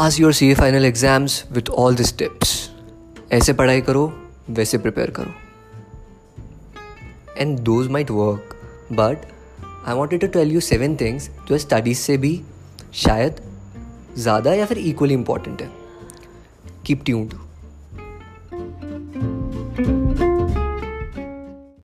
Pass your C A final exams with all this tips ऐसे पढ़ाई करो, वैसे प्रिपेयर करो. And those might work but I wanted to tell you seven things जो studies से भी शायद ज़्यादा या फिर इक्वली इंपॉर्टेंट है. Keep tuned